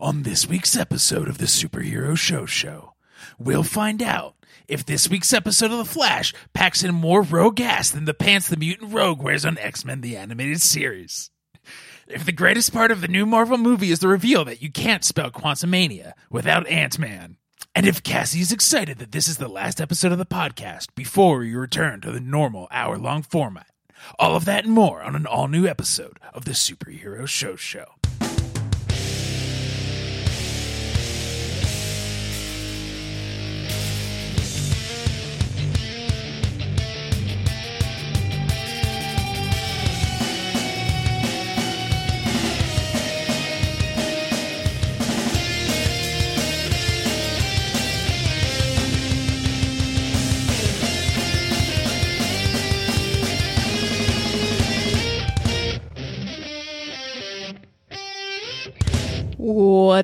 On this week's episode of the Superhero Show Show, we'll find out if this week's episode of The Flash packs in more rogue ass than the pants the mutant rogue wears on X Men the Animated Series. If the greatest part of the new Marvel movie is the reveal that you can't spell Quantumania without Ant Man. And if Cassie is excited that this is the last episode of the podcast before we return to the normal hour long format. All of that and more on an all new episode of the Superhero Show Show.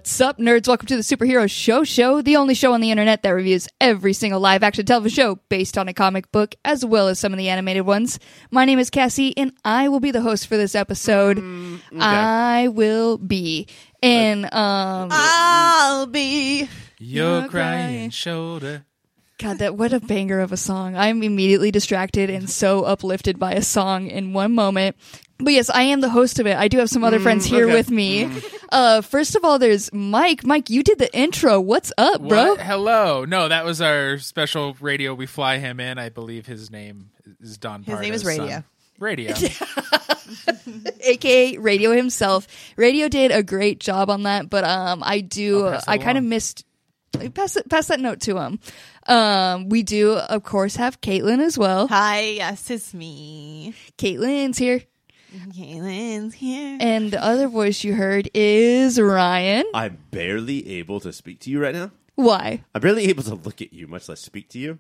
What's up, nerds? Welcome to the Superhero Show Show, the only show on the internet that reviews every single live action television show based on a comic book, as well as some of the animated ones. My name is Cassie, and I will be the host for this episode. Mm, I will be. And, uh, um, I'll be. Your crying shoulder. God, that what a banger of a song. I'm immediately distracted and so uplifted by a song in one moment. But yes, I am the host of it. I do have some other friends mm, here okay. with me. Mm. Uh, first of all, there's Mike. Mike, you did the intro. What's up, bro? What? Hello. No, that was our special radio. We fly him in. I believe his name is Don. His name is Radio. son. Radio. aka Radio himself. Radio did a great job on that, but um, I do. I'll pass that I kind of missed. Pass it, pass that note to him. Um, we do, of course, have Caitlin as well. Hi, yes, it's me. Caitlin's here, Caitlin's here. and the other voice you heard is Ryan. I'm barely able to speak to you right now. Why? I'm barely able to look at you, much less speak to you.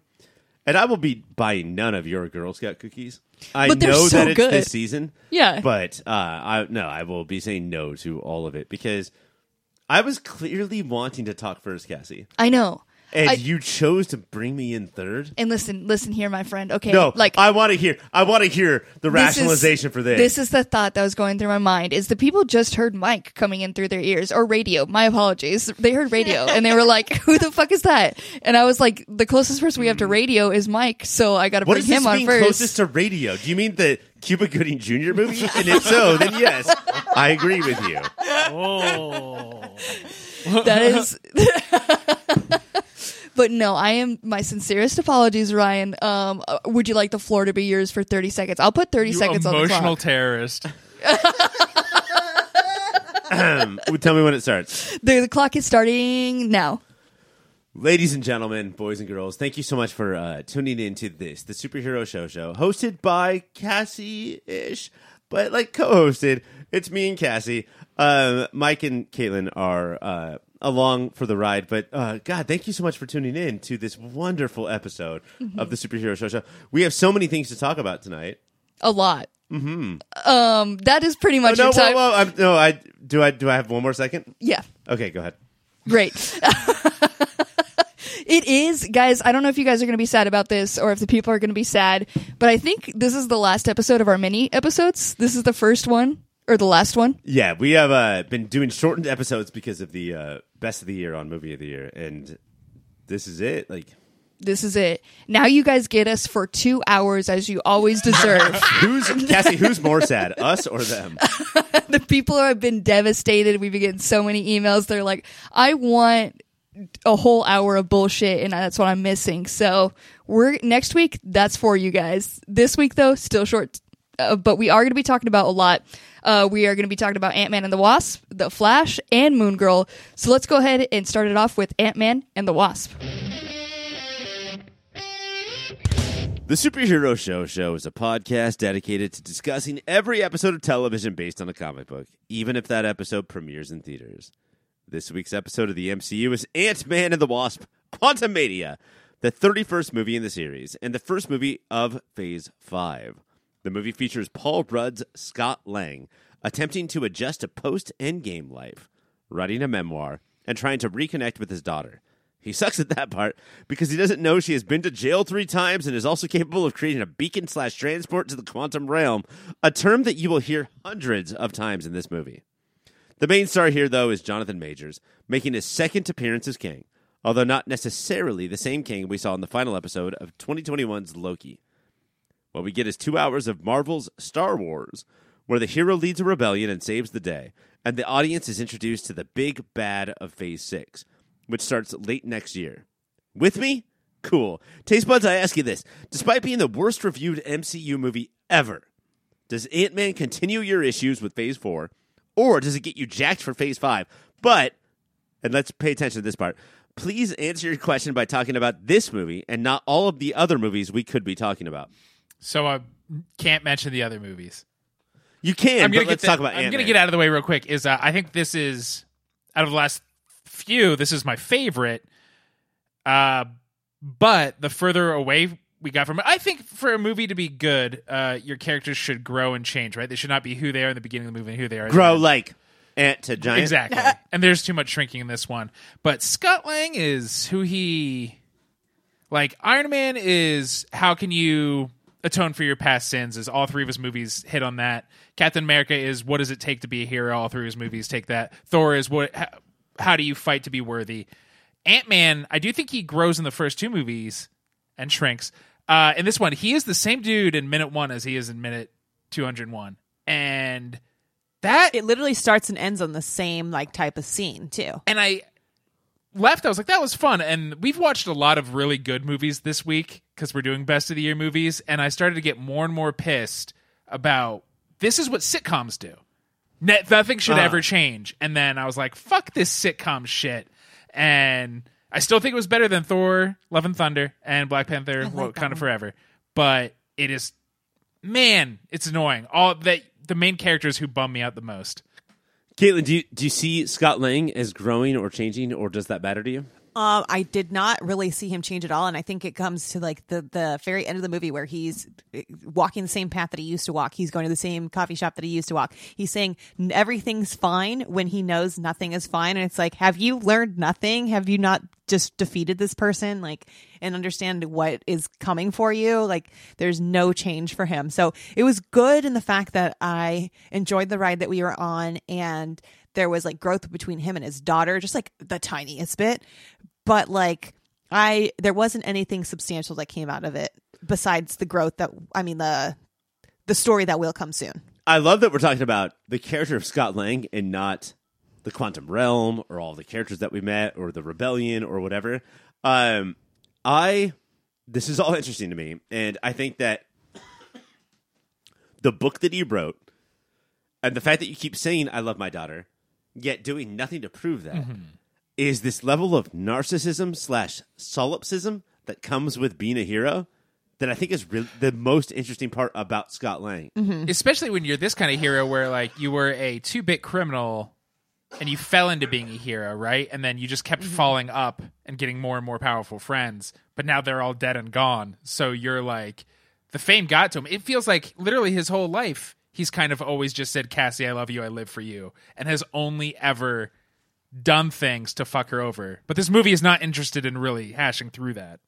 And I will be buying none of your Girl Scout cookies. I But they're know so that it's good. this season, Yeah. but uh, I no, I will be saying no to all of it because I was clearly wanting to talk first, Cassie, I know. And I- you chose to bring me in third. And listen, listen here, my friend. Okay, No, like I want to hear. I want to hear the this is- rationalization for this. This is the thought that was going through my mind: is the people just heard Mike coming in through their ears or radio? My apologies. They heard radio and they were like, "Who the fuck is that?" And I was like, "The closest person we have to hmm. radio is Mike, so I got to what bring does this him on mean first. closest to radio? Do you mean the Cuba Gooding Jr. movie? and if so, then yes, I agree with you. Oh. That is. But no, I am my sincerest apologies, Ryan. Um, uh, would you like the floor to be yours for thirty seconds? I'll put thirty You seconds on the clock. emotional clock. terrorist. Tell me when it starts. the, the clock is starting now. Ladies and gentlemen, boys and girls, thank you so much for uh, tuning in to this, the Superhero Show Show, hosted by Cassie ish, but like co hosted. It's me and Cassie. Uh, Mike and Caitlin are uh, along for the ride, but uh, God, thank you so much for tuning in to this wonderful episode of the Superhero Show Show. We have so many things to talk about tonight. A lot. Mm-hmm. Um, that is pretty Oh, much no, your whoa, time. whoa, no, I do. I do. I have one more second. Yeah. Okay, go ahead. Great. it is, guys. I don't know if you guys are going to be sad about this or if the people are going to be sad, but I think this is the last episode of our mini episodes. This is the first one or the last one. Yeah, we have uh, been doing shortened episodes because of the uh, best of the year on movie of the year, and this is it. Like, This is it. Now you guys get us for two hours as you always deserve. who's Cassie? Who's more sad, us or them? the people have been devastated. We've been getting so many emails. They're like, I want a whole hour of bullshit and that's what I'm missing. So we're next week. That's for you guys. This week though, still short, uh, but we are going to be talking about a lot. Uh, we are going to be talking about Ant Man and the Wasp, The Flash, and Moon Girl. So let's go ahead and start it off with Ant Man and the Wasp. The Superhero Show Show is a podcast dedicated to discussing every episode of television based on a comic book, even if that episode premieres in theaters. This week's episode of the MCU is Ant Man and the Wasp Quantumania, the 31st movie in the series, and the first movie of Phase 5. The movie features Paul Rudd's Scott Lang attempting to adjust to post endgame life, writing a memoir, and trying to reconnect with his daughter. He sucks at that part because he doesn't know she has been to jail three times and is also capable of creating a beacon slash transport to the quantum realm, a term that you will hear hundreds of times in this movie. The main star here, though, is Jonathan Majors, making his second appearance as Kang, although not necessarily the same Kang we saw in the final episode of 2021's Loki. What we get is two hours of Marvel's Star Wars, where the hero leads a rebellion and saves the day, and the audience is introduced to the big bad of Phase 6, which starts late next year. With me? Cool. Taste buds, I ask you this. Despite being the worst reviewed MCU movie ever, does Ant Man continue your issues with Phase 4, or does it get you jacked for Phase 5? But, and let's pay attention to this part, please answer your question by talking about this movie and not all of the other movies we could be talking about. So I can't mention the other movies. You can, I'm gonna but let's get talk about I'm Ant gonna get out of the way real quick. Is uh, I think this is out of the last few, this is my favorite. Uh, but the further away we got from it, I think for a movie to be good, uh, your characters should grow and change. Right? They should not be who they are in the beginning of the movie and who they are. at the Grow end. like ant to giant. Exactly. and there's too much shrinking in this one. But Scott Lang is who he like Iron Man is how can you atone for your past sins is all three of his movies hit on that. Captain America is what does it take to be a hero? All three of his movies take that. Thor is what how, how do you fight to be worthy? Ant-Man, I do think he grows in the first two movies and shrinks. Uh, in this one, he is the same dude in minute 1 as he is in minute 201. And that It literally starts and ends on the same like type of scene too. and I left. I was like, that was fun. And we've watched a lot of really good movies this week because we're doing best of the year movies. And I started to get more and more pissed about this is what sitcoms do. Ne- nothing should Uh. ever change. And then I was like, fuck this sitcom shit. And I still think it was better than Thor, Love and Thunder, and Black Panther, kind of Forever. But it is, man, it's annoying. All that the main characters who bum me out the most. Caitlin, do you do you see Scott Lang as growing or changing, or does that matter to you? Um, I did not really see him change at all, and I think it comes to like the the very end of the movie where he's uh, walking the same path that he used to walk. He's going to the same coffee shop that he used to walk. He's saying everything's fine when he knows nothing is fine, and it's like, have you learned nothing? Have you not just defeated this person? Like, and understand what is coming for you? Like, there's no change for him. So it was good in the fact that I enjoyed the ride that we were on, and there was like growth between him and his daughter, just like the tiniest bit but like I there wasn't anything substantial that came out of it besides the growth that I mean the the story that will come soon. I love that we're talking about the character of Scott Lang and not the quantum realm or all the characters that we met or the rebellion or whatever. Um, I this is all interesting to me, and I think that the book that he wrote and the fact that you keep saying "I love my daughter," yet doing nothing to prove that, mm-hmm. is this level of narcissism slash solipsism that comes with being a hero. That I think is really the most interesting part about Scott Lang. Mm-hmm. especially when you're this kind of hero where like you were a two-bit criminal and you fell into being a hero right? And then you just kept mm-hmm. falling up and getting more and more powerful friends but now they're all dead and gone. So you're like the fame got to him. It feels like literally his whole life he's kind of always just said cassie i love you i live for you and has only ever done things to fuck her over but this movie is not interested in really hashing through that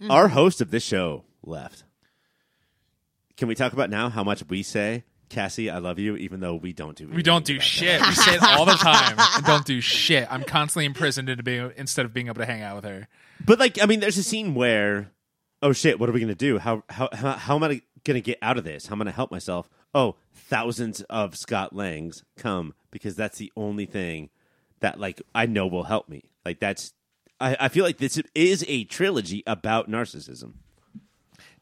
mm-hmm. Our host of this show left. Can we talk about now how much we say, Cassie, I love you, even though we don't do We don't do shit. We say it all the time and don't do shit. I'm constantly imprisoned into being instead of being able to hang out with her. But like, I mean, there's a scene where, oh shit, what are we gonna do? How how how, how am I gonna get out of this? How am I gonna help myself? Oh, thousands of Scott Langs come because that's the only thing that like I know will help me. Like that's, I, I feel like this is a trilogy about narcissism.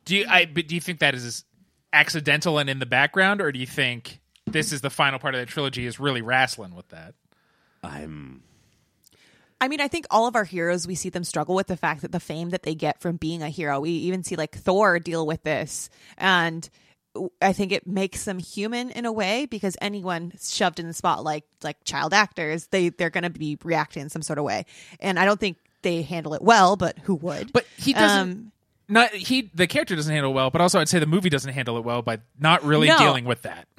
Do you I but do you think that is accidental and in the background or do you think this is the final part of the trilogy is really wrestling with that? I'm I mean, I think all of our heroes, we see them struggle with the fact that the fame that they get from being a hero. We even see like Thor deal with this. And I think it makes them human in a way because anyone shoved in the spotlight, like child actors, they, they're going to be reacting in some sort of way. And I don't think they handle it well, but who would? But he doesn't Um, not he the character doesn't handle it well, but also I'd say the movie doesn't handle it well by not really No. dealing with that.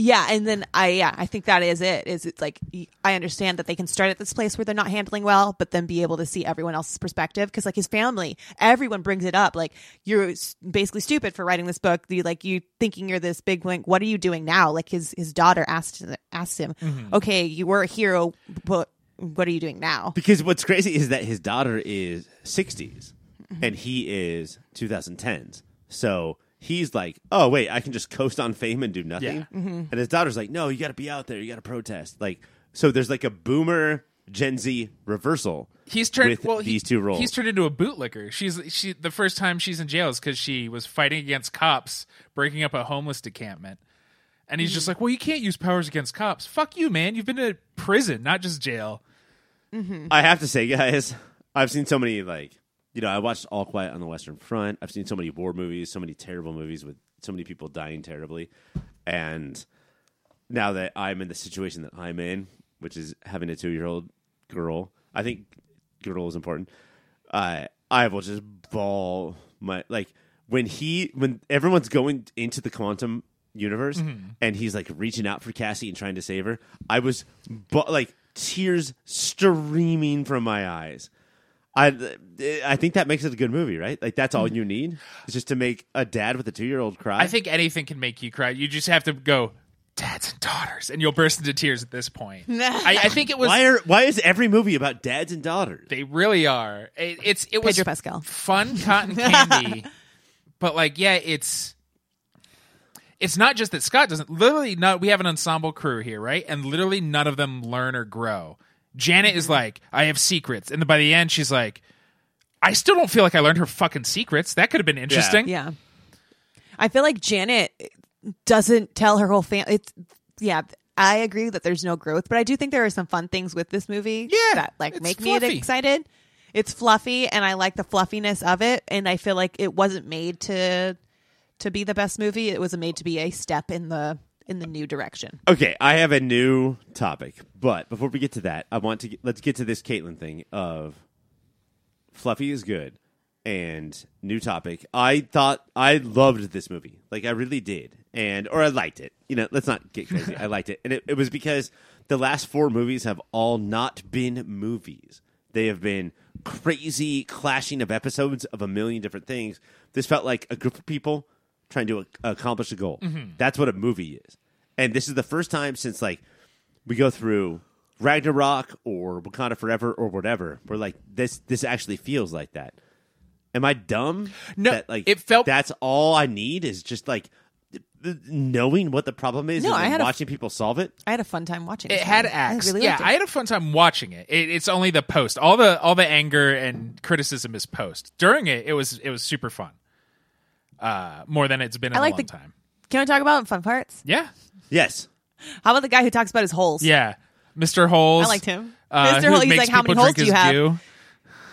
Yeah, and then I yeah, I think that is it. Is it's like I understand that they can start at this place where they're not handling well, but then be able to see everyone else's perspective because like his family, everyone brings it up. Like you're basically stupid for writing this book. You like you thinking you're this big like what are you doing now? Like his his daughter asked asked him, mm-hmm. okay, you were a hero, but what are you doing now? Because what's crazy is that his daughter is 60s mm-hmm. and he is 2010s. So he's like, oh, wait, I can just coast on fame and do nothing. Yeah. And his daughter's like, no, you got to be out there. You got to protest. Like, so there's like a boomer Gen Z reversal. He's turned with well. he- these two roles. He's turned into a bootlicker. She's she the first time she's in jail is because she was fighting against cops, breaking up a homeless encampment, and he's just mm-hmm. like, "Well, you can't use powers against cops. Fuck you, man. You've been to prison, not just jail." I have to say, guys, I've seen so many like you know, I watched All Quiet on the Western Front. I've seen so many war movies, so many terrible movies with so many people dying terribly, and now that I'm in the situation that I'm in, which is having a two year old girl, I think girl is important. Uh, I will just bawl my like when he when everyone's going into the quantum universe and he's like reaching out for Cassie and trying to save her. I was bu- like tears streaming from my eyes. I I think that makes it a good movie, right? Like that's all you need is just to make a dad with a two year old cry. I think anything can make you cry. You just have to go, dads and daughters, and you'll burst into tears at this point. I, I think it was. why are why is every movie about dads and daughters? They really are. It, it's it was Pedro Pascal. fun cotton candy, but like yeah, it's it's not just that Scott doesn't. Literally, not we have an ensemble crew here, right? And literally none of them learn or grow. Janet is mm-hmm. like, I have secrets, and then by the end, she's like, I still don't feel like I learned her fucking secrets. That could have been interesting. Yeah. I feel like Janet doesn't tell her whole family. It's yeah. I agree that there's no growth, but I do think there are some fun things with this movie. Yeah, that like it's make me excited. It's fluffy, and I like the fluffiness of it. And I feel like it wasn't made to to be the best movie. It was made to be a step in the in the new direction. Okay, I have a new topic, but before we get to that, I want to get, let's get to this Caitlin thing of Fluffy is good and new topic. I thought I loved this movie, like I really did, and or I liked it. You know, let's not get crazy. I liked it, and it, it was because the last four movies have all not been movies. They have been crazy clashing of episodes of a million different things. This felt like a group of people trying to ac- accomplish a goal. Mm-hmm. That's what a movie is. And this is the first time since like we go through Ragnarok or Wakanda Forever or whatever, where like this this actually feels like that. Am I dumb? No, that, like it felt- that's all I need is just like th- th- knowing what the problem is No, and I then had a- watching people solve it. I had a fun time watching. It this had movie. acts. I really yeah, it. I had a fun time watching it. it. It's only the post. All the all the anger and criticism is post. During it, it was it was super fun. Uh, more than it's been in I like a long the- time. Can we talk about fun parts? Yeah, Yes. How about the guy who talks about his holes? yeah. Mr. Holes. I liked him. Uh, Mr. who Hole, he's makes like, how many people holes drink do you his have? goo.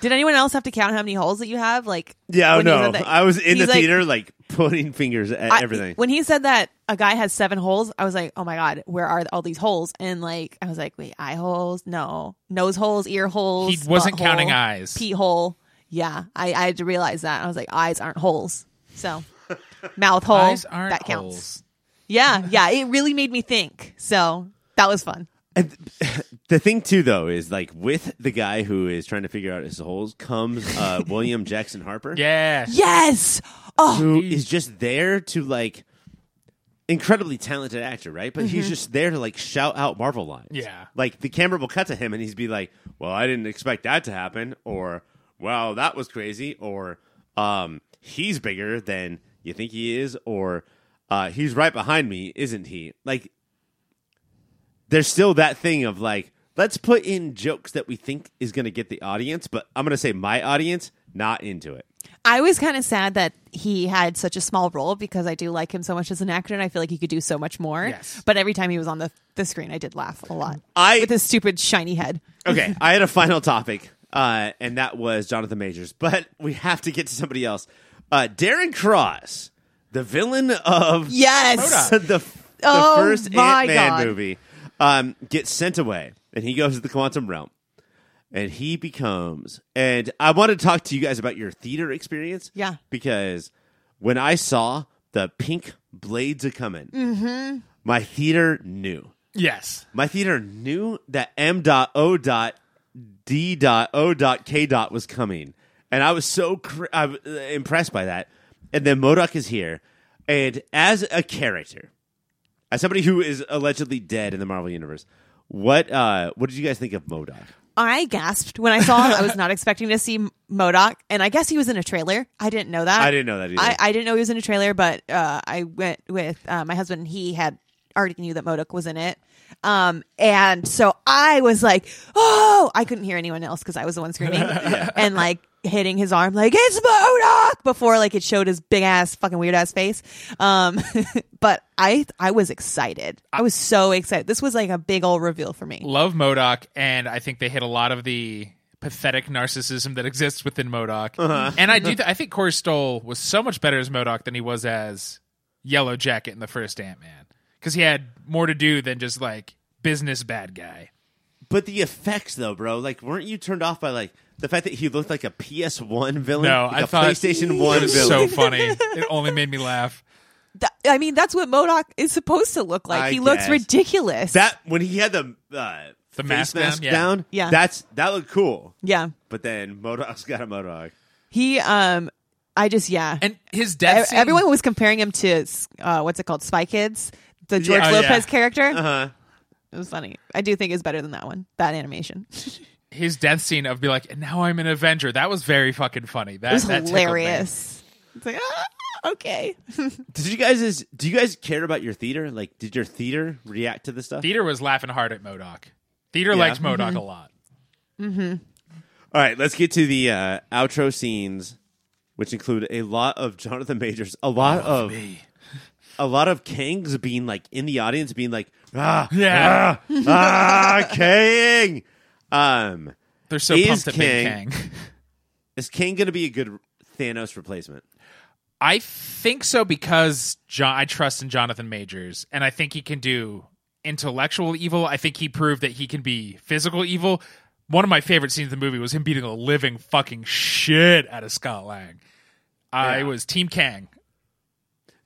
Did anyone else have to count how many holes that you have? Like, Yeah, oh when he no. said that- I was in the he's like- theater like putting fingers at I- everything. When he said that a guy has seven holes, I was like, oh my god, where are all these holes? And like, I was like, wait, eye holes? No, nose holes, ear holes. He wasn't butthole, counting eyes. Pee hole. Yeah, I, I had to realize that. I was like, eyes aren't holes. So, mouth hole. Eyes aren't that counts. holes. Yeah, yeah. It really made me think. So that was fun. And the thing too, though, is like with the guy who is trying to figure out his holes comes uh, William Jackson Harper, Yeah. Yes. Oh, who is just there to like incredibly talented actor, right? But he's just there to like shout out Marvel lines. Yeah. like the camera will cut to him and he's be like, "Well, I didn't expect that to happen," or "Wow, that was crazy," or um, "He's bigger than you think he is," or uh, "He's right behind me, isn't he?" Like there's still that thing of like let's put in jokes that we think is going to get the audience but i'm going to say my audience not into it I was kind of sad that he had such a small role because I do like him so much as an actor, and I feel like he could do so much more. Yes. But every time he was on the the screen, I did laugh a lot. I- with his stupid shiny head. okay i had a final topic uh, and that was jonathan majors but we have to get to somebody else uh, darren cross the villain of Yes. the, the Oh, first my ant-man God. movie um, gets sent away and he goes to the quantum realm and he becomes and i want to talk to you guys about your theater experience Yeah. because when i saw the pink blades a coming Mm-hmm. my theater knew. Yes. My theater knew that M. O. D. O. K. Dot was coming, and I was so cr- I was, uh, impressed by that. And then MODOK is here, and as a character, as somebody who is allegedly dead in the Marvel universe, what uh, what did you guys think of MODOK? I gasped when I saw him. I was not expecting to see MODOK, and I guess he was in a trailer. I didn't know that. I didn't know that either. I, I didn't know he was in a trailer, but uh, I went with uh, my husband. and He had already knew that MODOK was in it. Um, and so I was like, oh, I couldn't hear anyone else because I was the one screaming and like hitting his arm, like, it's MODOK before like it showed his big ass, fucking weird ass face. Um, but I, I was excited. I was so excited. This was like a big old reveal for me. Love MODOK, and I think they hit a lot of the pathetic narcissism that exists within MODOK. And I do, th- I think Corey Stoll was so much better as MODOK than he was as Yellow Jacket in the first Ant Man because he had more to do than just like business bad guy. But the effects, though, bro, like, weren't you turned off by like the fact that he looked like a PS One villain? No, like I a thought PlayStation One it was villain. so funny. It only made me laugh. Th- I mean, that's what MODOK is supposed to look like. I he looks guess. ridiculous. that when he had the uh, The face mask down, yeah. down, Yeah. that's that looked cool. yeah. But then MODOK's got a MODOK. He, um, I just, yeah. And his E- death scene, Everyone was comparing him to uh, what's it called, Spy Kids, the George oh, Lopez yeah. character. Uh huh. It was funny. I do think it's better than that one. That animation. his death scene of be like, and now I'm an Avenger. That was very fucking funny. That It was that hilarious. It's like, ah, okay. Did you guys is do you guys care about your theater? Like, did your theater react to this stuff? Theater was laughing hard at MODOK. Theater Yeah. liked MODOK Mm-hmm. a lot. All right, let's get to the uh, outro scenes, which include a lot of Jonathan Majors, a lot of a lot of Kangs being like in the audience, being like, ah, Yeah. ah, ah, Kang. Um, They're so Is pumped at Big Kang- is Kang going to be a good Thanos replacement? I think so because John, I trust in Jonathan Majors, and I think he can do intellectual evil. I think he proved that he can be physical evil. One of my favorite scenes in the movie was him beating the living fucking shit out of Scott Lang. I Yeah. was Team Kang.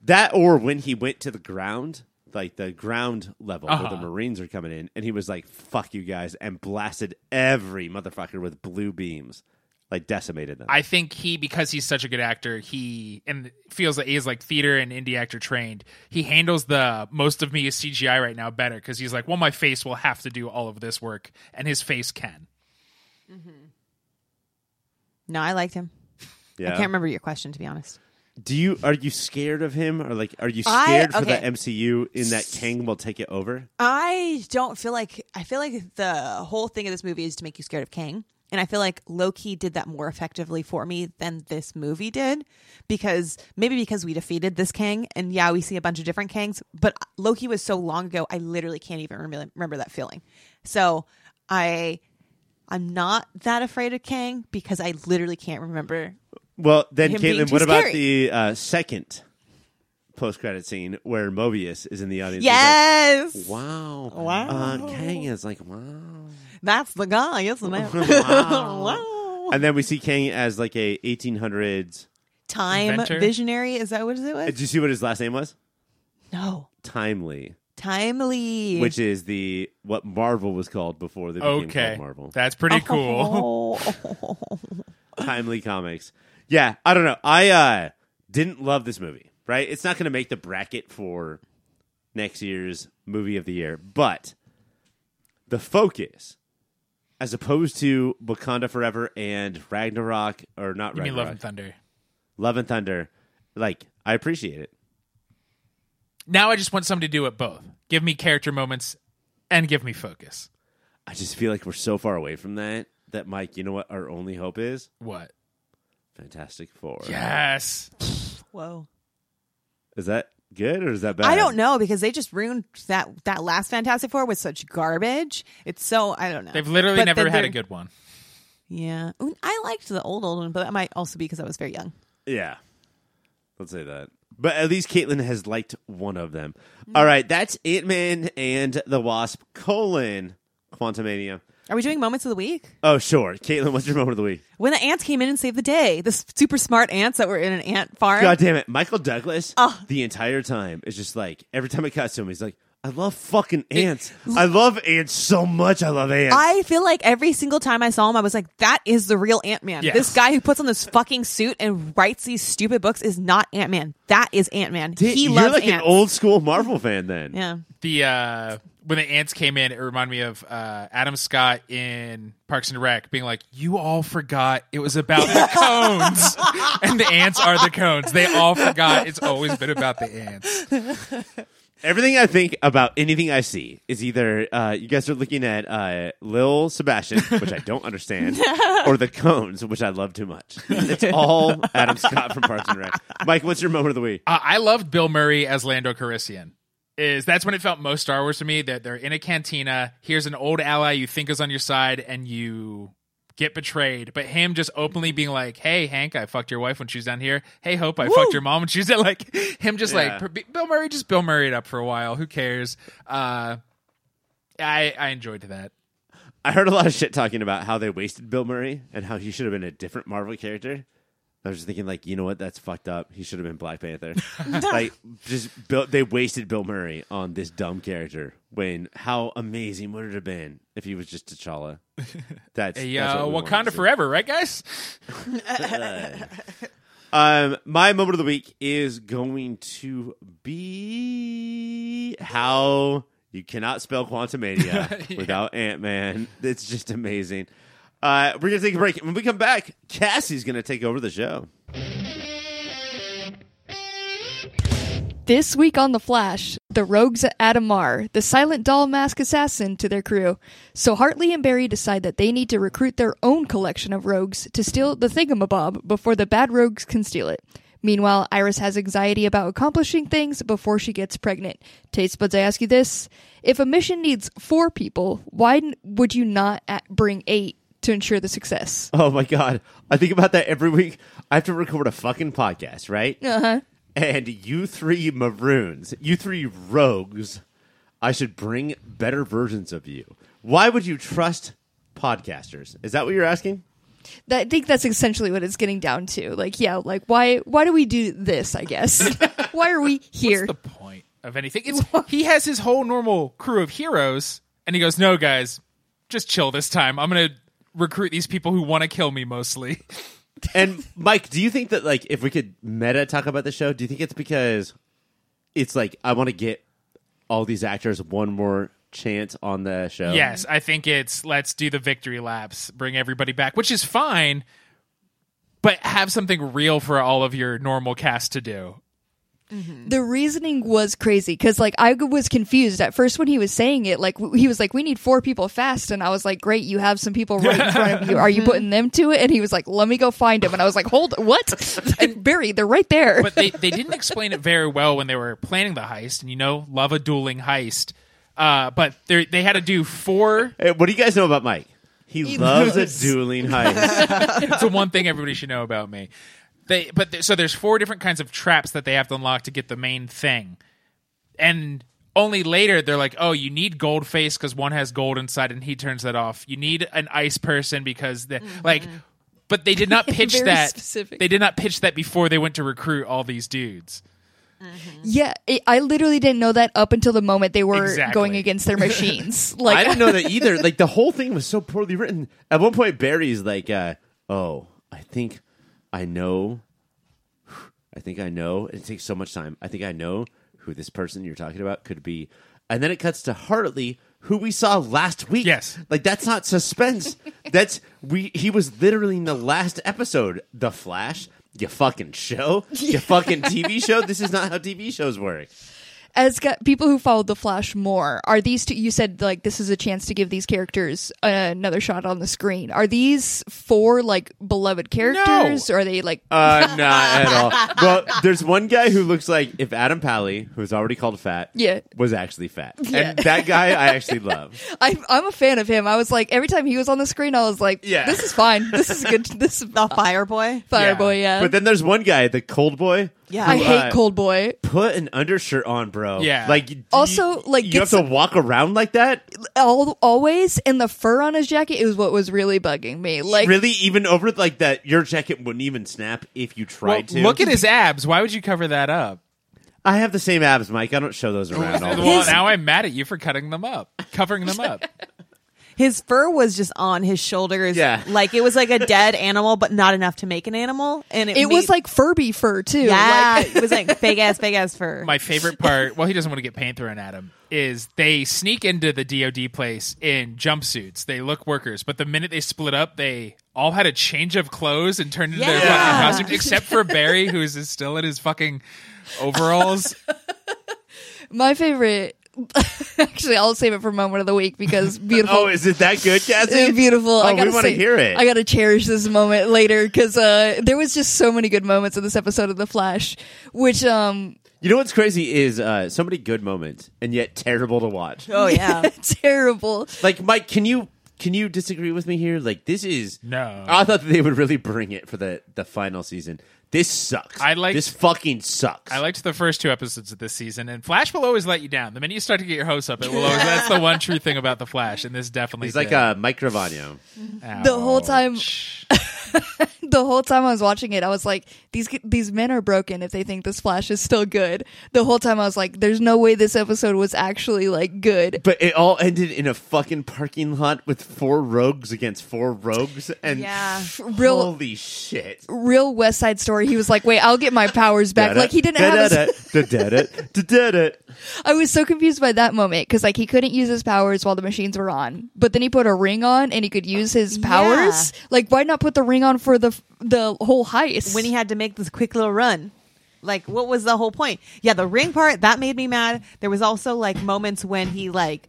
That or when he went to the ground, like the ground level where the Uh-huh. Marines are coming in, and he was like, "Fuck you guys," and blasted every motherfucker with blue beams, like decimated them. I think he, because he's such a good actor, he and feels that he is like theater and indie actor trained. He handles the most of me is CGI right now better because he's like, well, my face will have to do all of this work, and his face can. Mm-hmm. No, I liked him. yeah. I can't remember your question, to be honest. Do you are you scared of him, or like are you I- scared for the MCU in that Kang will take it over? I don't feel like I feel like the whole thing of this movie is to make you scared of Kang. And I feel like Loki did that more effectively for me than this movie did because maybe because we defeated this Kang and yeah, we see a bunch of different Kangs, but Loki was so long ago, I literally can't even remember, remember that feeling. So I I'm not that afraid of Kang because I literally can't remember. Well, then, Him being Caitlin, too what about scary. the uh, second post credit scene where Mobius is in the audience? He's Yes. like, wow. Wow. Uh, Kang is like, wow. That's the guy, isn't it? Wow. wow. And then we see Kang as like a 1800s. Time Inventor? visionary, is that what it was? Did you see what his last name was? No. Timely, Timely. which is the what Marvel was called before they became Okay, called Marvel. that's pretty cool. Oh. Timely Comics. Yeah, I don't know. I uh didn't love this movie, right? It's not going to make the bracket for next year's movie of the year, but the focus as opposed to Wakanda Forever and Ragnarok or not You mean Ragnarok. Love and Thunder? Love and Thunder, like I appreciate it. Now I just want somebody to do it both. Give me character moments and give me focus. I just feel like we're so far away from that that Mike, you know what our only hope is? What? Fantastic Four. Yes. Whoa. Is that good or is that bad? I don't know because they just ruined that that last Fantastic Four with such garbage. It's so I don't know. They've literally But never had a good one. Yeah, Ooh, I liked the old old one, but that might also be because I was very young. Yeah. Let's say that. But at least Caitlin has liked one of them. All right, that's Ant Man and the Wasp, colon, Quantumania. Are we doing moments of the week? Oh, sure. Caitlin, what's your moment of the week? When the ants came in and saved the day, the super smart ants that were in an ant farm. God damn it. Michael Douglas, Oh. the entire time, is just like, every time it cuts to him, he's like, I love fucking ants. I love ants so much. I love ants. I feel like every single time I saw him, I was like, "That is the real Ant Man." Yes. This guy who puts on this fucking suit and writes these stupid books is not Ant Man. That is Ant Man. He You're loves like an ants. old school Marvel fan then. Yeah. the uh when the ants came in, it reminded me of uh, Adam Scott in Parks and Rec being like, "You all forgot it was about the cones, and the ants are the cones. They all forgot it's always been about the ants." Everything I think about anything I see is either uh, you guys are looking at uh, Lil Sebastian, which I don't understand, or the cones, which I love too much. It's all Adam Scott from Parks and Rec. Mike, what's your moment of the week? Uh, I loved Bill Murray as Lando Calrissian. Is that's when it felt most Star Wars to me that they're in a cantina. Here's an old ally you think is on your side, and you get betrayed. But him just openly being like, "Hey, Hank, I fucked your wife when she was down here. Hey, Hope, I fucked your mom when she was there." Like him, just Yeah. like Bill Murray, just Bill Murray it up for a while. Who cares? Uh, I I enjoyed that. I heard a lot of shit talking about how they wasted Bill Murray and how he should have been a different Marvel character. I was just thinking, like, you know what? That's fucked up. He should have been Black Panther. like, just Bill, they wasted Bill Murray on this dumb character. When how amazing would it have been if he was just T'Challa? That's, Hey, that's uh, what we wanted to Wakanda forever, right, guys? Um, my moment of the week is going to be how you cannot spell Quantumania without Ant Man. It's just amazing. Uh, we're gonna take a break. When we come back, Cassie's gonna take over the show. This week on The Flash, the rogues add Amar, the silent doll mask assassin, to their crew. So Hartley and Barry decide that they need to recruit their own collection of rogues to steal the thingamabob before the bad rogues can steal it. Meanwhile, Iris has anxiety about accomplishing things before she gets pregnant. Taste buds, I ask you this. If a mission needs four people, why would you not bring eight to ensure the success? Oh my god, I think about that every week. I have to record a fucking podcast, right? Uh huh. And you three maroons, you three rogues, I should bring better versions of you. Why would you trust podcasters? Is that what you're asking? That, I think that's essentially what it's getting down to. Like, yeah, like why why do we do this? I guess why are we here? What's the point of anything? It's he has his whole normal crew of heroes, and he goes, "No, guys, just chill this time. I'm gonna recruit these people who want to kill me mostly." And Mike, do you think that like if we could meta talk about the show, do you think it's because it's like I want to get all these actors one more chance on the show? Yes, I think it's let's do the victory laps, bring everybody back, which is fine, but have something real for all of your normal cast to do. The reasoning was crazy because like I was confused at first when he was saying it. Like w- he was like, "We need four people fast," and I was like, "Great, you have some people right in front of you. Are you putting them to it?" And he was like, "Let me go find them." And I was like, "Hold, what?" and Barry, they're right there. But they they didn't explain it very well when they were planning the heist, and you know, love a dueling heist. Uh, but they they had to do four. Hey, what do you guys know about Mike? He, loves a dueling heist. It's the one thing everybody should know about me. They but th- so there's four different kinds of traps that they have to unlock to get the main thing, and only later they're like, oh, you need gold face because one has gold inside, and he turns that off. You need an ice person because the like. But they did not pitch that. specific. They did not pitch that before they went to recruit all these dudes. yeah, it, I literally didn't know that up until the moment they were Exactly. going against their machines. Like I didn't know that either. Like the whole thing was so poorly written. At one point, Barry's like, uh, "Oh, I think I know. I think I know. It takes so much time. I think I know who this person you're talking about could be." And then it cuts to Hartley, who we saw last week. Yes. like that's not suspense. that's we. He was literally in the last episode. The Flash. You fucking show. You fucking TV show. This is not how TV shows work. As got people who followed the Flash more, are these two? You said like this is a chance to give these characters another shot on the screen. Are these four like beloved characters? Or are they like? Uh, not at all. Well, there's one guy who looks like if Adam Pally, who's already called fat, Yeah. was actually fat, Yeah. and that guy I actually love. I'm I'm a fan of him. I was like every time he was on the screen, I was like, Yeah. this is fine. This is good. This is The Fire Boy. Fireboy. Yeah, But then there's one guy, the cold boy. Yeah. I hate uh, Cold Boy. Put an undershirt on, bro. Yeah. Like Also, you, like, you get have to walk around like that. Al always, and the fur on his jacket is what was really bugging me. Like, really, even over like that, your jacket wouldn't even snap if you Well, tried to. look at his abs. Why would you cover that up? I have the same abs, Mike. I don't show those around all Well, now I'm mad at you for cutting them up, covering them up. His fur was just on his shoulders. Yeah. Like it was like a dead animal, but not enough to make an animal. And it, It made- was like Furby fur too. yeah, Like, it was like fake ass, fake ass fur. My favorite part, well, he doesn't want to get paint thrown at him, is they sneak into the DoD place in jumpsuits. They look workers, but the minute they split up, they all had a change of clothes and turned into their Yeah. fucking costumes, except for Barry, who's still in his fucking overalls. my favorite. Actually, I'll save it for moment of the week because beautiful. Oh, is it that good, Cassie? It's beautiful. Oh, I we gotta want to hear it. I gotta cherish this moment later because uh, there was just so many good moments in this episode of The Flash, which um, you know what's crazy is uh, so many good moments and yet terrible to watch. oh yeah. terrible. Like Mike, can you can you disagree with me here? Like this is No. I thought that they would really bring it for the the final season. This sucks. I liked- this fucking sucks. I liked the first two episodes of this season, and Flash will always let you down. The minute you start to get your hopes up, it will always. that's the one true thing about the Flash, and this definitely. He's like a uh, Mike Gravano. The whole time- Ouch. The whole time I was watching it, I was like, "These these men are broken if they think this Flash is still good." The whole time I was like, "There's no way this episode was actually like good." But it all ended in a fucking parking lot with four rogues against four rogues, and Yeah. Real holy shit! real West Side Story. He was like, "Wait, I'll get my powers back." Like he didn't have. His, I was so confused by that moment because like he couldn't use his powers while the machines were on, but then he put a ring on and he could use his powers. Like, why not put the ring on for the the whole heist? when he had to make this quick little run. Like, what was the whole point? Yeah, the ring part that made me mad. There was also like moments when he like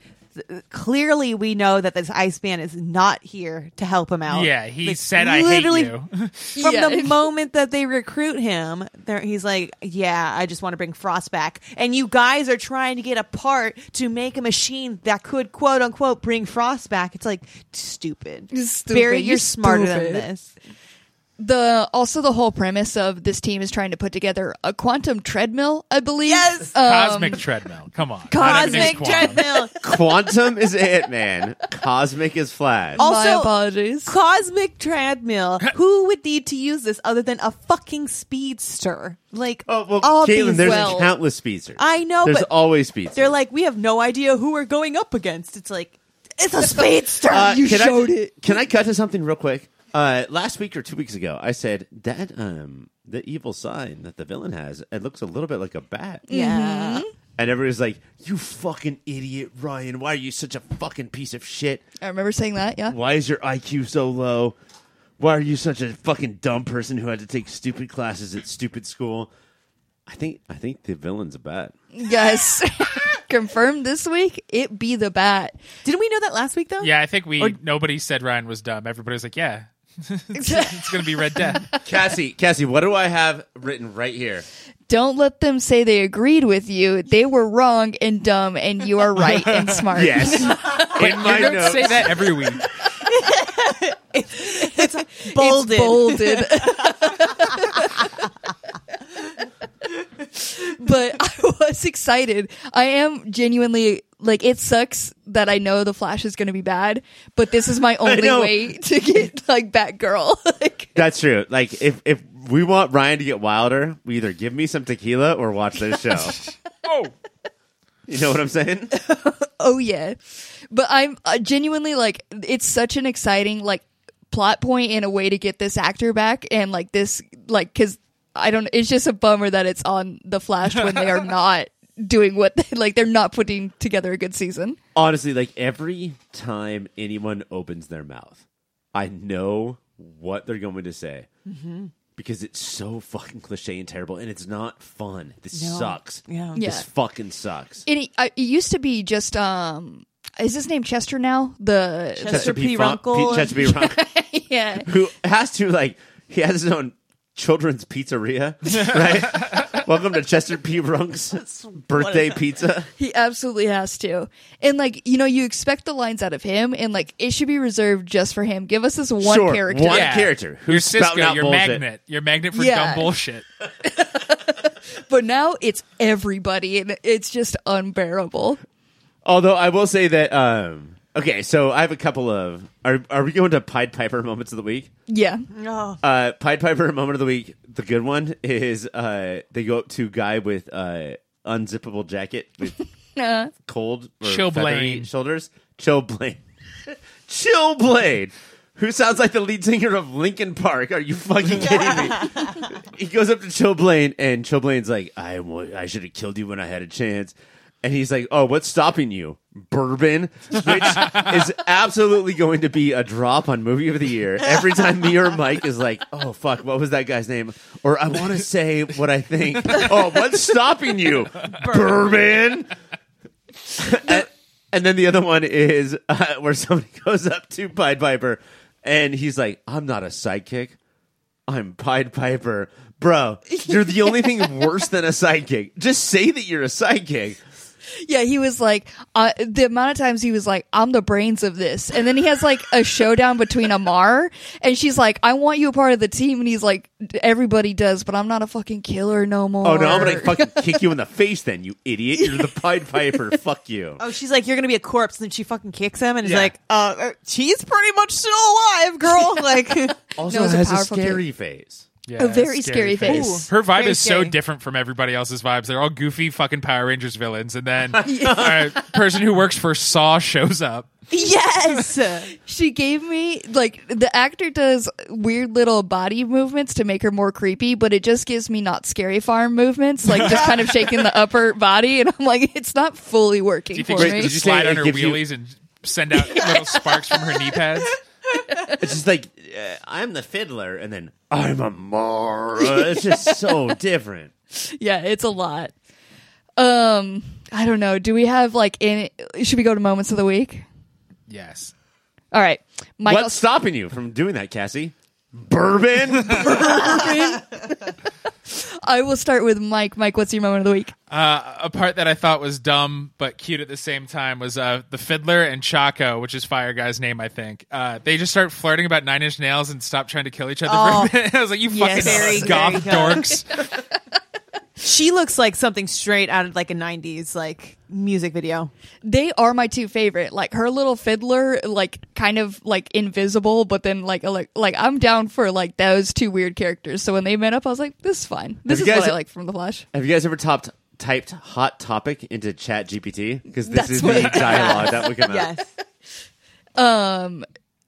clearly we know that this Iceman is not here to help him out. Yeah, he Like, said, "I hate literally you." From Yeah. the moment that they recruit him, there he's like, "Yeah, I just want to bring Frost back." And you guys are trying to get a part to make a machine that could quote unquote bring Frost back. It's like stupid. Stupid. Barry, You're you're smarter stupid. than this. The also the whole premise of this team is trying to put together a quantum treadmill, I believe. Yes! Um, Cosmic treadmill. Come on, Cosmic treadmill. Quantum is it, Man. Cosmic is Flash. Oh, my Also- apologies. Cosmic treadmill. Who would need to use this other than a fucking speedster? Like, oh well, all Caitlin, there's well- countless speedsters. I know, there's but always speedsters. they're like, we have no idea who we're going up against. It's like, it's a speedster. Uh, You showed I, it. Can I cut to something real quick? Uh, last week or two weeks ago, I said that um, the evil sign that the villain has it looks a little bit like a bat, yeah. and everybody's like, "You fucking idiot, Ryan! Why are you such a fucking piece of shit? I remember saying that. Yeah. Why is your IQ so low? Why are you such a fucking dumb person who had to take stupid classes at stupid school?" I think I think the villain's a bat. Yes. Confirmed this week. It be the bat. Didn't we know that last week, though? Yeah, I think we Or- nobody said Ryan was dumb. Everybody was like, "Yeah, it's gonna be Red Death." Cassie, Cassie, what do I have written right here? Don't let them say they agreed with you. They were wrong and dumb, and you are right and smart. Yes, in my Your notes notes. say that every week. Bolded. It's bolded. But I was excited. I am genuinely like it sucks that I know the Flash is going to be bad, but this is my only way to get like Batgirl. like That's true. Like if if we want Ryan to get wilder, we either give me some tequila or watch this show. Oh, you know what I'm saying? oh yeah. But I'm uh, genuinely like it's such an exciting like plot point in a way to get this actor back and like this like cuz I don't it's just a bummer that it's on the Flash when they are not doing what they, like they're not putting together a good season. Honestly, like every time anyone opens their mouth, I know what they're going to say because it's so fucking cliche and terrible, and it's not fun. This No. sucks. Yeah. Yeah. This fucking sucks. It, uh, it used to be just um is his name Chester now? The Chester P. Fun- Runkle. P- Chester P. Runkle, yeah. who has to like he has his own children's pizzeria, right? Welcome to Chester P. Runk's birthday pizza. He absolutely has to. And like, you know, you expect the lines out of him and like it should be reserved just for him. Give us this one Sure, character. one- yeah. character who's Your spouting Cisco, out your bullshit. magnet, your magnet for Yeah. dumb bullshit. But now it's everybody and it's just unbearable. Although I will say that um, Okay, so I have a couple of. Are are we going to Pied Piper moments of the week? Yeah. Oh. Uh, Pied Piper moment of the week. The good one is uh, they go up to guy with uh, unzippable jacket with Uh, cold or Chillblaine. feathery shoulders. Chillblaine. Chillblaine. Who sounds like the lead singer of Linkin Park? Are you fucking kidding me? he goes up to Chillblaine, and Chillblaine's like, "I wa- I should have killed you when I had a chance." And he's like, "Oh, what's stopping you? Bourbon," which is absolutely going to be a drop on movie of the year. Every time me or Mike is like, "Oh fuck, what was that guy's name?" Or I want to say what I think. Oh, what's stopping you? Bourbon. and, and then the other one is uh, where somebody goes up to Pied Piper and he's like, I'm not a sidekick. I'm Pied Piper. Bro, you're the only thing worse than a sidekick. Just say that you're a sidekick. Yeah, he was like, uh, the amount of times he was like, I'm the brains of this. And then he has like a showdown between Amar, and she's like, I want you a part of the team. And he's like, everybody does, but I'm not a fucking killer no more. Oh no, I'm gonna fucking kick you in the face then, you idiot. You're the Pied Piper. Fuck you. Oh, she's like, you're gonna be a corpse, and then she fucking kicks him, and he's Yeah. like, uh, uh, she's pretty much still alive, girl. Like, Also No, it's a has a, powerful scary face. Yeah, A very scary face. Her vibe Very is so different from everybody else's vibes. They're all goofy fucking Power Rangers villains, and then a person who works for Saw shows up. yes, She gave me like the actor does weird little body movements to make her more creepy, but it just gives me not scary farm movements, like just kind of shaking the upper body, and I'm like, it's not fully working Do you for think me. she Wait, did you say slide it on her gives you- wheelies and send out little sparks from her knee pads? It's just like uh, I'm the fiddler, and then I'm a Mara. It's just so different. yeah, it's a lot. Um, I don't know. Do we have like any? Should we go to moments of the week? Yes. All right, Michael. What's stopping you from doing that, Cassie? Bourbon. I will start with Mike. Mike, what's your moment of the week? Uh, a part that I thought was dumb but cute at the same time was uh, the fiddler and Chaco, which is Fire Guy's name, I think. Uh, they just start flirting about Nine Inch Nails and stop trying to kill each other. Oh. for a minute. I was like, you Yes. fucking Very, goth very dorks. she looks like something straight out of like a '90s like music video. They are my two favorite. Like her little fiddler, like kind of like invisible, but then like like like I'm down for like those two weird characters. So when they met up, I was like, this is fine. This Have is you what I like from the Flash. Have you guys ever topped, typed hot topic into Chat GPT? Because this That's is the dialogue that would come out. Yes. Um,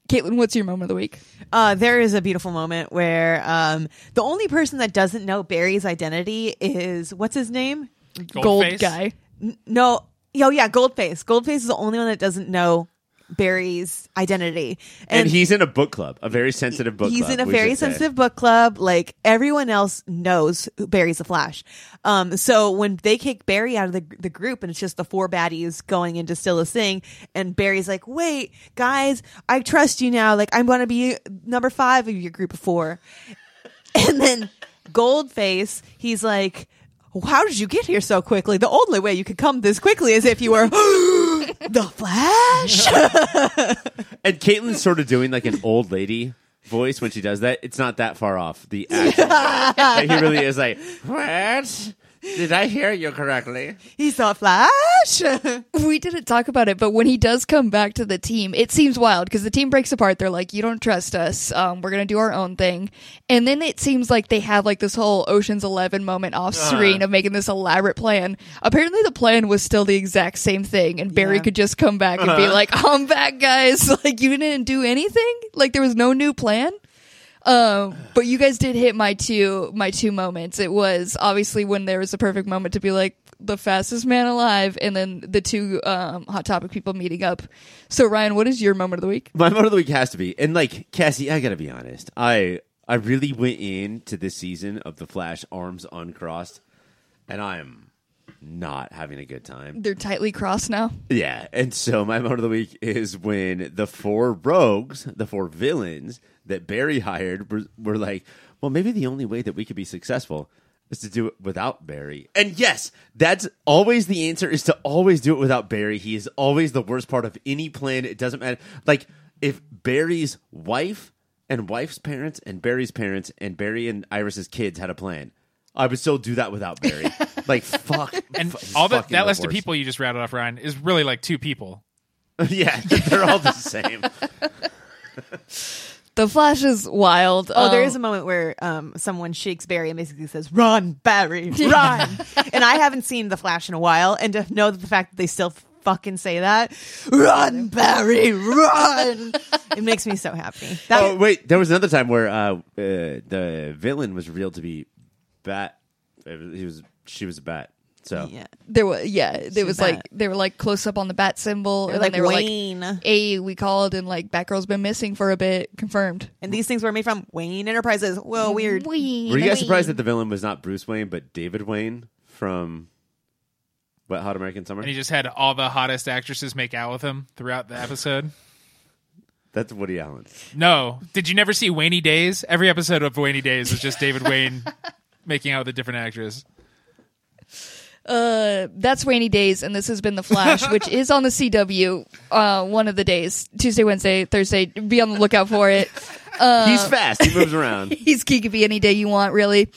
Caitlin, what's your moment of the week? Uh, there is a beautiful moment where um, the only person that doesn't know Barry's identity is what's his name? Gold Goldface? guy. N- no, oh yeah, Goldface. Goldface is the only one that doesn't know Barry's identity, And, he's in a book club, a very sensitive book he's club. He's in a very should say. sensitive book club. Like everyone else knows Barry's the Flash. Um, so when they kick Barry out of the the group and it's just the four baddies going into Still a Sing, and Barry's like, "Wait, guys, I trust you now. Like I'm going to be number five of your group of four. And then Goldface, he's like. How did you get here so quickly? The only way you could come this quickly is if you were the Flash. And Caitlin's sort of doing like an old lady voice when she does that. It's not that far off the like, he really is like, what? Did I hear you correctly? He saw Flash. We didn't talk about it, but when he does come back to the team, it seems wild because the team breaks apart. They're like, "You don't trust us. Um, we're gonna do our own thing," and then it seems like they have like this whole Ocean's Eleven moment off screen of making this elaborate plan. Apparently, the plan was still the exact same thing, and Barry Yeah. could just come back and be like, "I'm back, guys. Like you didn't do anything. Like there was no new plan." Um, but you guys did hit my two my two moments. It was obviously when there was a perfect moment to be like the fastest man alive, and then the two um, hot topic people meeting up. So Ryan, what is your moment of the week? My moment of the week has to be, and like Cassie, I gotta be honest. I I really went into this season of the Flash arms uncrossed, and I am not having a good time. They're tightly crossed now. Yeah, and so my moment of the week is when the four rogues, the four villains that Barry hired, were, were like, "Well, maybe the only way that we could be successful is to do it without Barry." And yes, that's always the answer: is to always do it without Barry. He is always the worst part of any plan. It doesn't matter. Like if Barry's wife and wife's parents and Barry's parents and Barry and Iris's kids had a plan. I would still do that without Barry. like fuck, And F- all that, that list of people you just rattled off, Ryan, is really like two people. yeah, they're all the same. The Flash is wild. Oh, there Um, is a moment where um, someone shakes Barry and basically says, "Run, Barry, run!" and I haven't seen the Flash in a while, and to know that the fact that they still fucking say that, "Run, Barry, run," it makes me so happy. That, oh wait, there was another time where uh, uh, the villain was revealed to be Bat. It was- He was she was a bat. So yeah, there was yeah, there was bat. like they were like close up on the bat symbol, and like then they were Wayne. like, "A we called," and like Batgirl's been missing for a bit, confirmed. and these things were made from Wayne Enterprises. Whoa, weird. were you guys surprised that the villain was not Bruce Wayne but David Wain from Wet Hot American Summer? And he just had all the hottest actresses make out with him throughout the episode. That's Woody Allen. No, did you never see Wainy Days? Every episode of Wainy Days is just David Wain making out with a different actress. Uh, that's Rainy Days, and this has been The Flash, which is on the CW uh, one of the days Tuesday, Wednesday, Thursday. Be on the lookout for it. He's fast. He moves around. He's Geeky any day you want, really.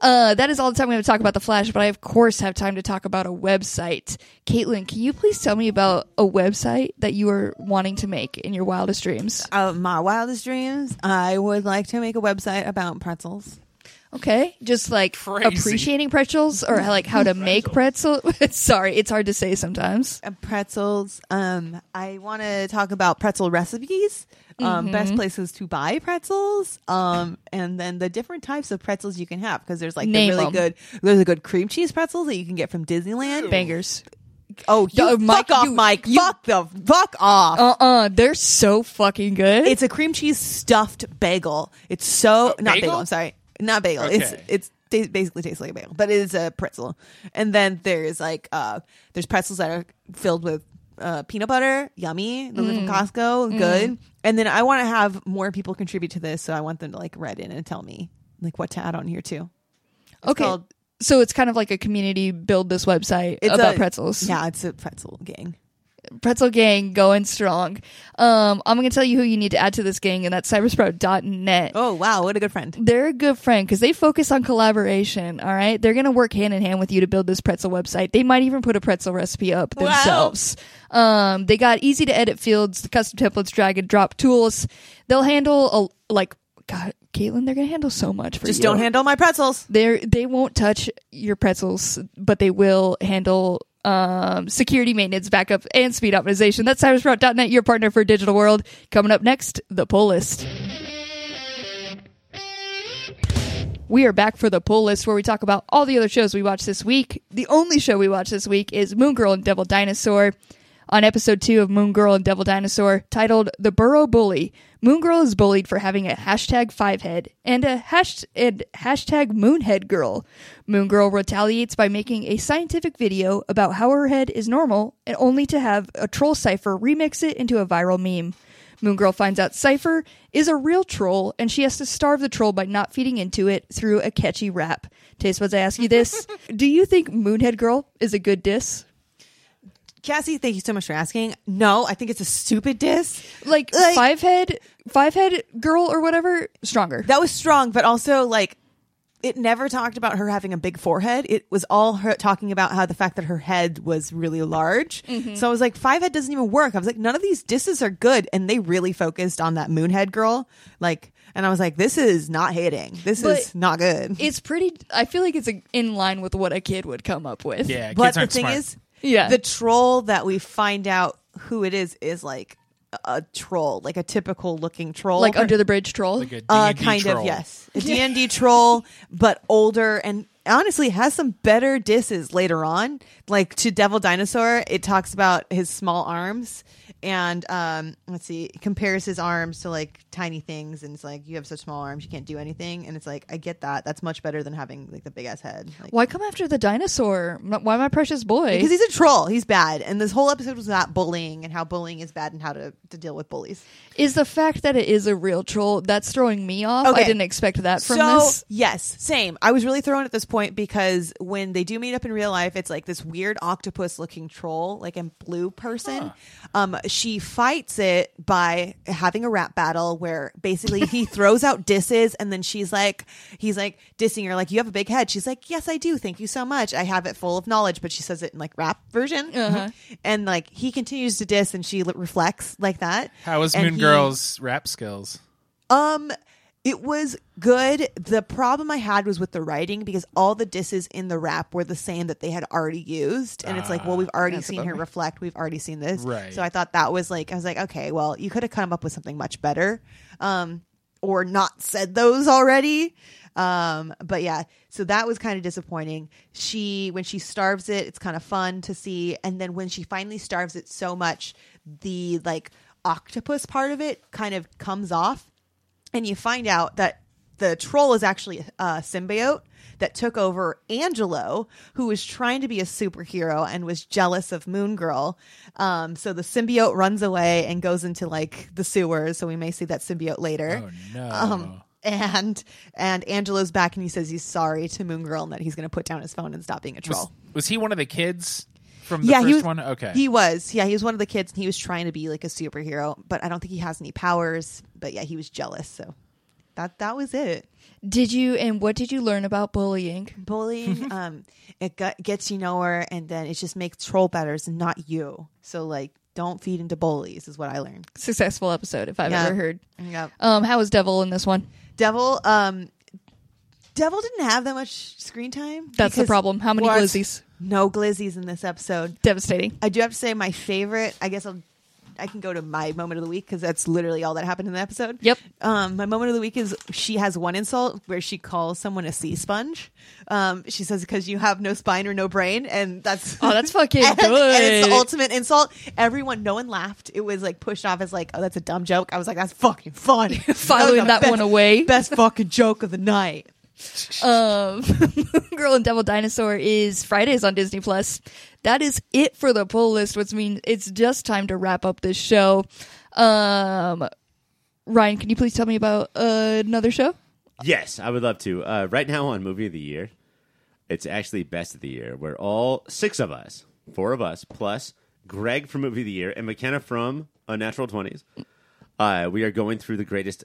Uh, that is all the time we have to talk about The Flash, but I, of course, have time to talk about a website. Caitlin, can you please tell me about a website that you are wanting to make in your wildest dreams? Of my wildest dreams, I would like to make a website about pretzels. Okay, just like Crazy. appreciating pretzels or like how to make pretzel. Sorry, it's hard to say sometimes. Uh, pretzels. Um, I want to talk about pretzel recipes. Um, Mm-hmm. best places to buy pretzels. Um, and then the different types of pretzels you can have because there's like Name the really 'em. good. There's a good cream cheese pretzels that you can get from Disneyland. Bangers. Oh, you Uh, fuck off, you- Mike. you- fuck the fuck off. Uh uh-uh, uh, they are so fucking good. it's a cream cheese stuffed bagel. It's so not bagel. bagel? I'm sorry, not bagel. It's Okay. it's ta- basically tastes like a bagel, but it is a pretzel. And then there's like uh there's pretzels that are filled with uh, peanut butter, yummy. Those are from Costco, good. And then I want to have more people contribute to this, so I want them to like write in and tell me like what to add on here too. It's okay. called- so it's kind of like a community build this website It's about a- pretzels. Yeah, it's a pretzel gang. Pretzel gang going strong. Um, I'm going to tell you who you need to add to this gang, and that's cybersprout.net. Oh wow, what a good friend. They're a good friend because they focus on collaboration. All right, they're going to work hand in hand with you to build this pretzel website. They might even put a pretzel recipe up Wow. themselves. Um, they got easy to edit fields, the custom templates, drag and drop tools. They'll handle a, like God, Caitlin. They're going to handle so much for Just you. Just don't handle my pretzels. They they won't touch your pretzels, but they will handle um, security maintenance, backup, and speed optimization. That's cybersprout.net, your partner for digital world. Coming up next, the pull list. We are back for the pull list where we talk about all the other shows we watched this week. The only show we watched this week is Moon Girl and Devil Dinosaur. On episode two of Moon Girl and Devil Dinosaur, titled The Borough Bully, Moon Girl is bullied for having a hashtag five head and a hash- and hashtag moonhead girl. Moon Girl retaliates by making a scientific video about how her head is normal and only to have a troll Cypher remix it into a viral meme. Moon Girl finds out Cypher is a real troll and she has to starve the troll by not feeding into it through a catchy rap. Taste Buds, I ask you this. Do you think Moonhead Girl is a good diss? Cassie, thank you so much for asking. No, I think it's a stupid diss. Like, Like- five head five head girl or whatever, stronger. That was strong, but also like it never talked about her having a big forehead. It was all her talking about how the fact that her head was really large. Mm-hmm. So I was like, five head doesn't even work. I was like, none of these disses are good, and they really focused on that moonhead girl. Like, and I was like, this is not hitting. This But is not good. it's pretty I feel like it's a, in line with what a kid would come up with. Yeah, but kids the aren't thing smart. is, Yeah. the troll that we find out who it is is like a- a troll, like a typical looking troll, Like under the bridge troll. like a Uh, D&D kind troll. of, yes. A D&D troll, but older and honestly has some better disses later on. Like to Devil Dinosaur, it talks about his small arms and um let's see, compares his arms to like tiny things and it's like you have such small arms, you can't do anything and it's like I get that. That's much better than having like the big ass head. Like, Why come after the dinosaur? Why my precious boy? because he's a troll. He's bad. And this whole episode was about bullying and how bullying is bad and how to, to deal with bullies. is the fact that it is a real troll that's throwing me off. I didn't expect that from so, this. Yes, same. I was really thrown at this point because when they do meet up in real life, it's like this weird octopus looking troll, like a blue person. Um, she fights it by having a rap battle where basically he throws out disses and then she's like, he's like dissing her, like, you have a big head. She's like, yes, I do. Thank you so much. I have it full of knowledge, but she says it in like rap version. Uh-huh. And like he continues to diss and she reflects like that. How was And Moon he- Girl's rap skills? Um, it was good. The problem I had was with the writing because all the disses in the rap were the same that they had already used, and it's like, well, we've already That's a seen her bummer. reflect. We've already seen this, Right. So I thought that was like, I was like, okay, well, you could have come up with something much better, um, or not said those already. Um, but yeah, so that was kind of disappointing. She when she starves it, it's kind of fun to see, and then when she finally starves it so much, the like octopus part of it kind of comes off and you find out that the troll is actually a symbiote that took over Angelo, who was trying to be a superhero and was jealous of Moon Girl. Um, so the symbiote runs away and goes into like the sewers. So we may see that symbiote later. Oh no. Um, and and Angelo's back and he says he's sorry to Moon Girl and that he's going to put down his phone and stop being a troll. was, was he one of the kids from the yeah, first he was one? Okay. He was. Yeah, he was one of the kids and he was trying to be like a superhero, but I don't think he has any powers. But yeah, he was jealous. So that that was it. Did you and what did you learn about bullying? bullying um it got, gets you nowhere and then it just makes troll betters and not you so like don't feed into bullies is what i learned Successful episode, if I've Yeah. ever heard. yeah Um, how was Devil in this one? devil um devil didn't have that much screen time That's the problem. How many What? No glizzies in this episode Devastating. i do have to say my favorite i guess i'll I can go to my moment of the week because that's literally all that happened in the episode. Yep. Um, my moment of the week is she has one insult where she calls someone a sea sponge. Um, she says because you have no spine or no brain, and that's Oh, that's fucking and, good. and it's the ultimate insult. Everyone, no one laughed. It was like pushed off as like, oh, that's a dumb joke. I was like, that's fucking funny. Filing was that one away. Best fucking joke of the night. Um, Girl and Devil Dinosaur is Fridays on Disney Plus. That is it for the pull list, which means it's just time to wrap up this show. Um, Ryan, can you please tell me about uh, another show? Yes, I would love to. Uh, right now on Movie of the Year, it's actually Best of the Year, where all six of us, four of us, plus Greg from Movie of the Year and McKenna from Unnatural 20s, uh, we are going through the greatest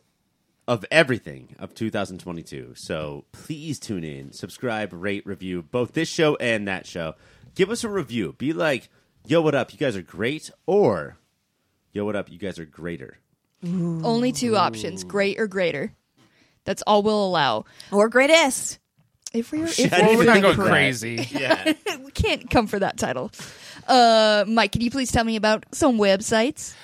of everything of 2022. So please tune in, subscribe, rate, review both this show and that show. Give us a review. Be like, yo, what up? You guys are great. Or, yo, what up? You guys are greater. Only two options: great or greater. That's all we'll allow. Or greatest. If we're Shit, if I didn't we're We're even not think going crazy. Yeah. we can't come for that title. Uh, Mike, can you please tell me about some websites?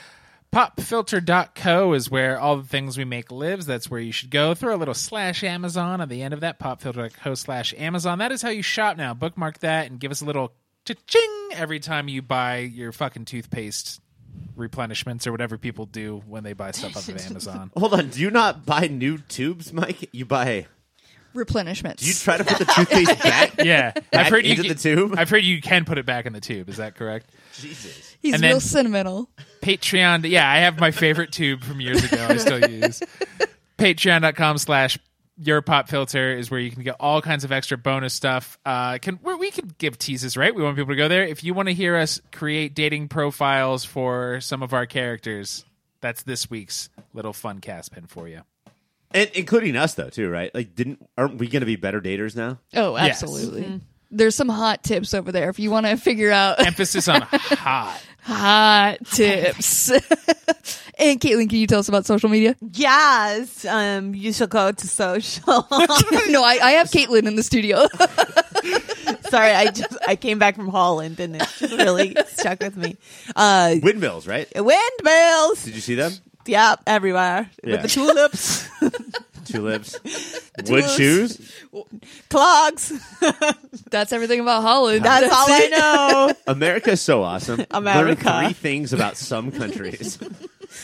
Popfilter.co is where all the things we make lives. That's where you should go. Throw a little slash Amazon at the end of that. Popfilter.co slash Amazon. That is how you shop now. Bookmark that and give us a little cha-ching every time you buy your fucking toothpaste replenishments or whatever people do when they buy stuff off of Amazon. Hold on. Do you not buy new tubes, Mike? You buy. Replenishments. Do you try to put the toothpaste back? Yeah, I've Back heard you. into the tube? I've heard you can put it back in the tube. Is that correct? Jesus. He's and real sentimental. Patreon. Yeah, I have my favorite tube from years ago. I still use. Patreon.com slash your pop filter is where you can get all kinds of extra bonus stuff. Uh, can where we can give teases, right? We want people to go there. If you want to hear us create dating profiles for some of our characters, that's this week's little fun cast pin for you. And including us, though, too, right? Like, didn't aren't we going to be better daters now? Oh, Yes. absolutely. There's some hot tips over there if you want to figure out Emphasis on hot. hot tips. and Caitlin, can you tell us about social media? Yes. Um, you should go to social. no, I, I have Caitlin in the studio. Sorry, I just I came back from Holland and it just really stuck with me. Uh, Windmills, right? windmills. Did you see them? Yeah, everywhere Yeah. with the tulips, Tulips. Wood Tulips. shoes. clogs. That's everything about Holland. That's all I know. America is so awesome. America. Learn three things about some countries,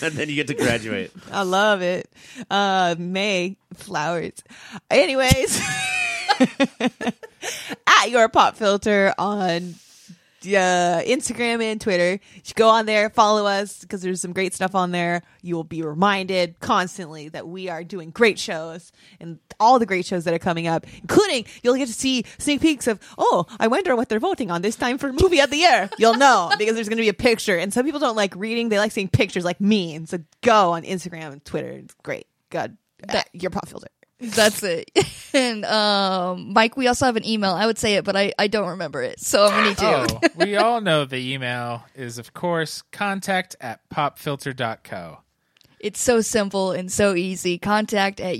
and then you get to graduate. I love it. Uh, May flowers. Anyways, at your pop filter on uh, Instagram and Twitter. You should go on there, follow us because there's some great stuff on there. You will be reminded constantly that we are doing great shows and all the great shows that are coming up, including you'll get to see sneak peeks of, oh, I wonder what they're voting on this time for movie of the year. You'll know because there's going to be a picture. And some people don't like reading, they like seeing pictures like me. And so go on Instagram and Twitter. It's great. Good. Uh, your pop filter. That's it. And um, Mike, we also have an email. I would say it, but I, I don't remember it, so I'm gonna need to. Oh, we all know the email is, of course, contact at popfilter.co. It's so simple and so easy. Contact at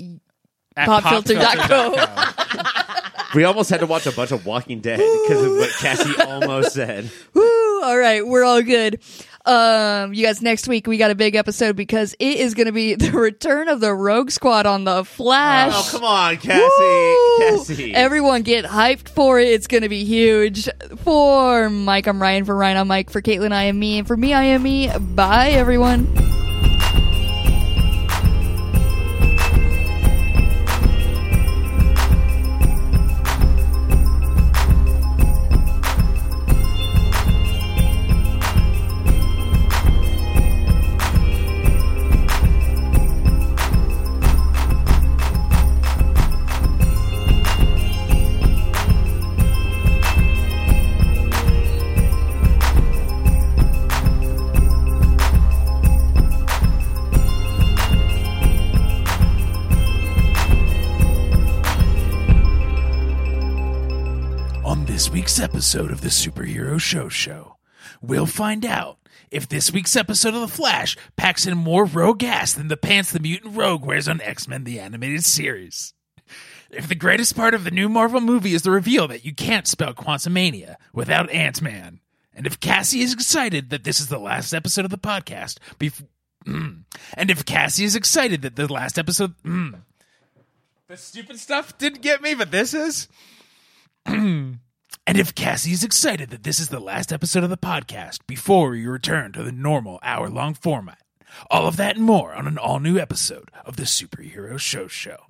At Popfilter.co. popfilter.co. We almost had to watch a bunch of Walking Dead because of what Cassie almost said. Woo! All right, we're all good. Um, you guys, next week we got a big episode because it is going to be the return of the Rogue Squad on the Flash. Oh, come on, Cassie. Woo! Cassie. Everyone get hyped for it. It's going to be huge. For Mike, I'm Ryan. For Ryan, I'm Mike. For Caitlin, I am me. And for me, I am me. Bye, everyone. Episode of the Superhero Show Show, we'll find out if this week's episode of The Flash packs in more rogue ass than the pants the mutant rogue wears on X Men the Animated Series. If the greatest part of the new Marvel movie is the reveal that you can't spell Quantumania without Ant Man, and if Cassie is excited that this is the last episode of the podcast, mm. and if Cassie is excited that the last episode, mm. the stupid stuff didn't get me, but this is. And if Cassie is excited that this is the last episode of the podcast before we return to the normal hour long format, all of that and more on an all new episode of the Superhero Show Show.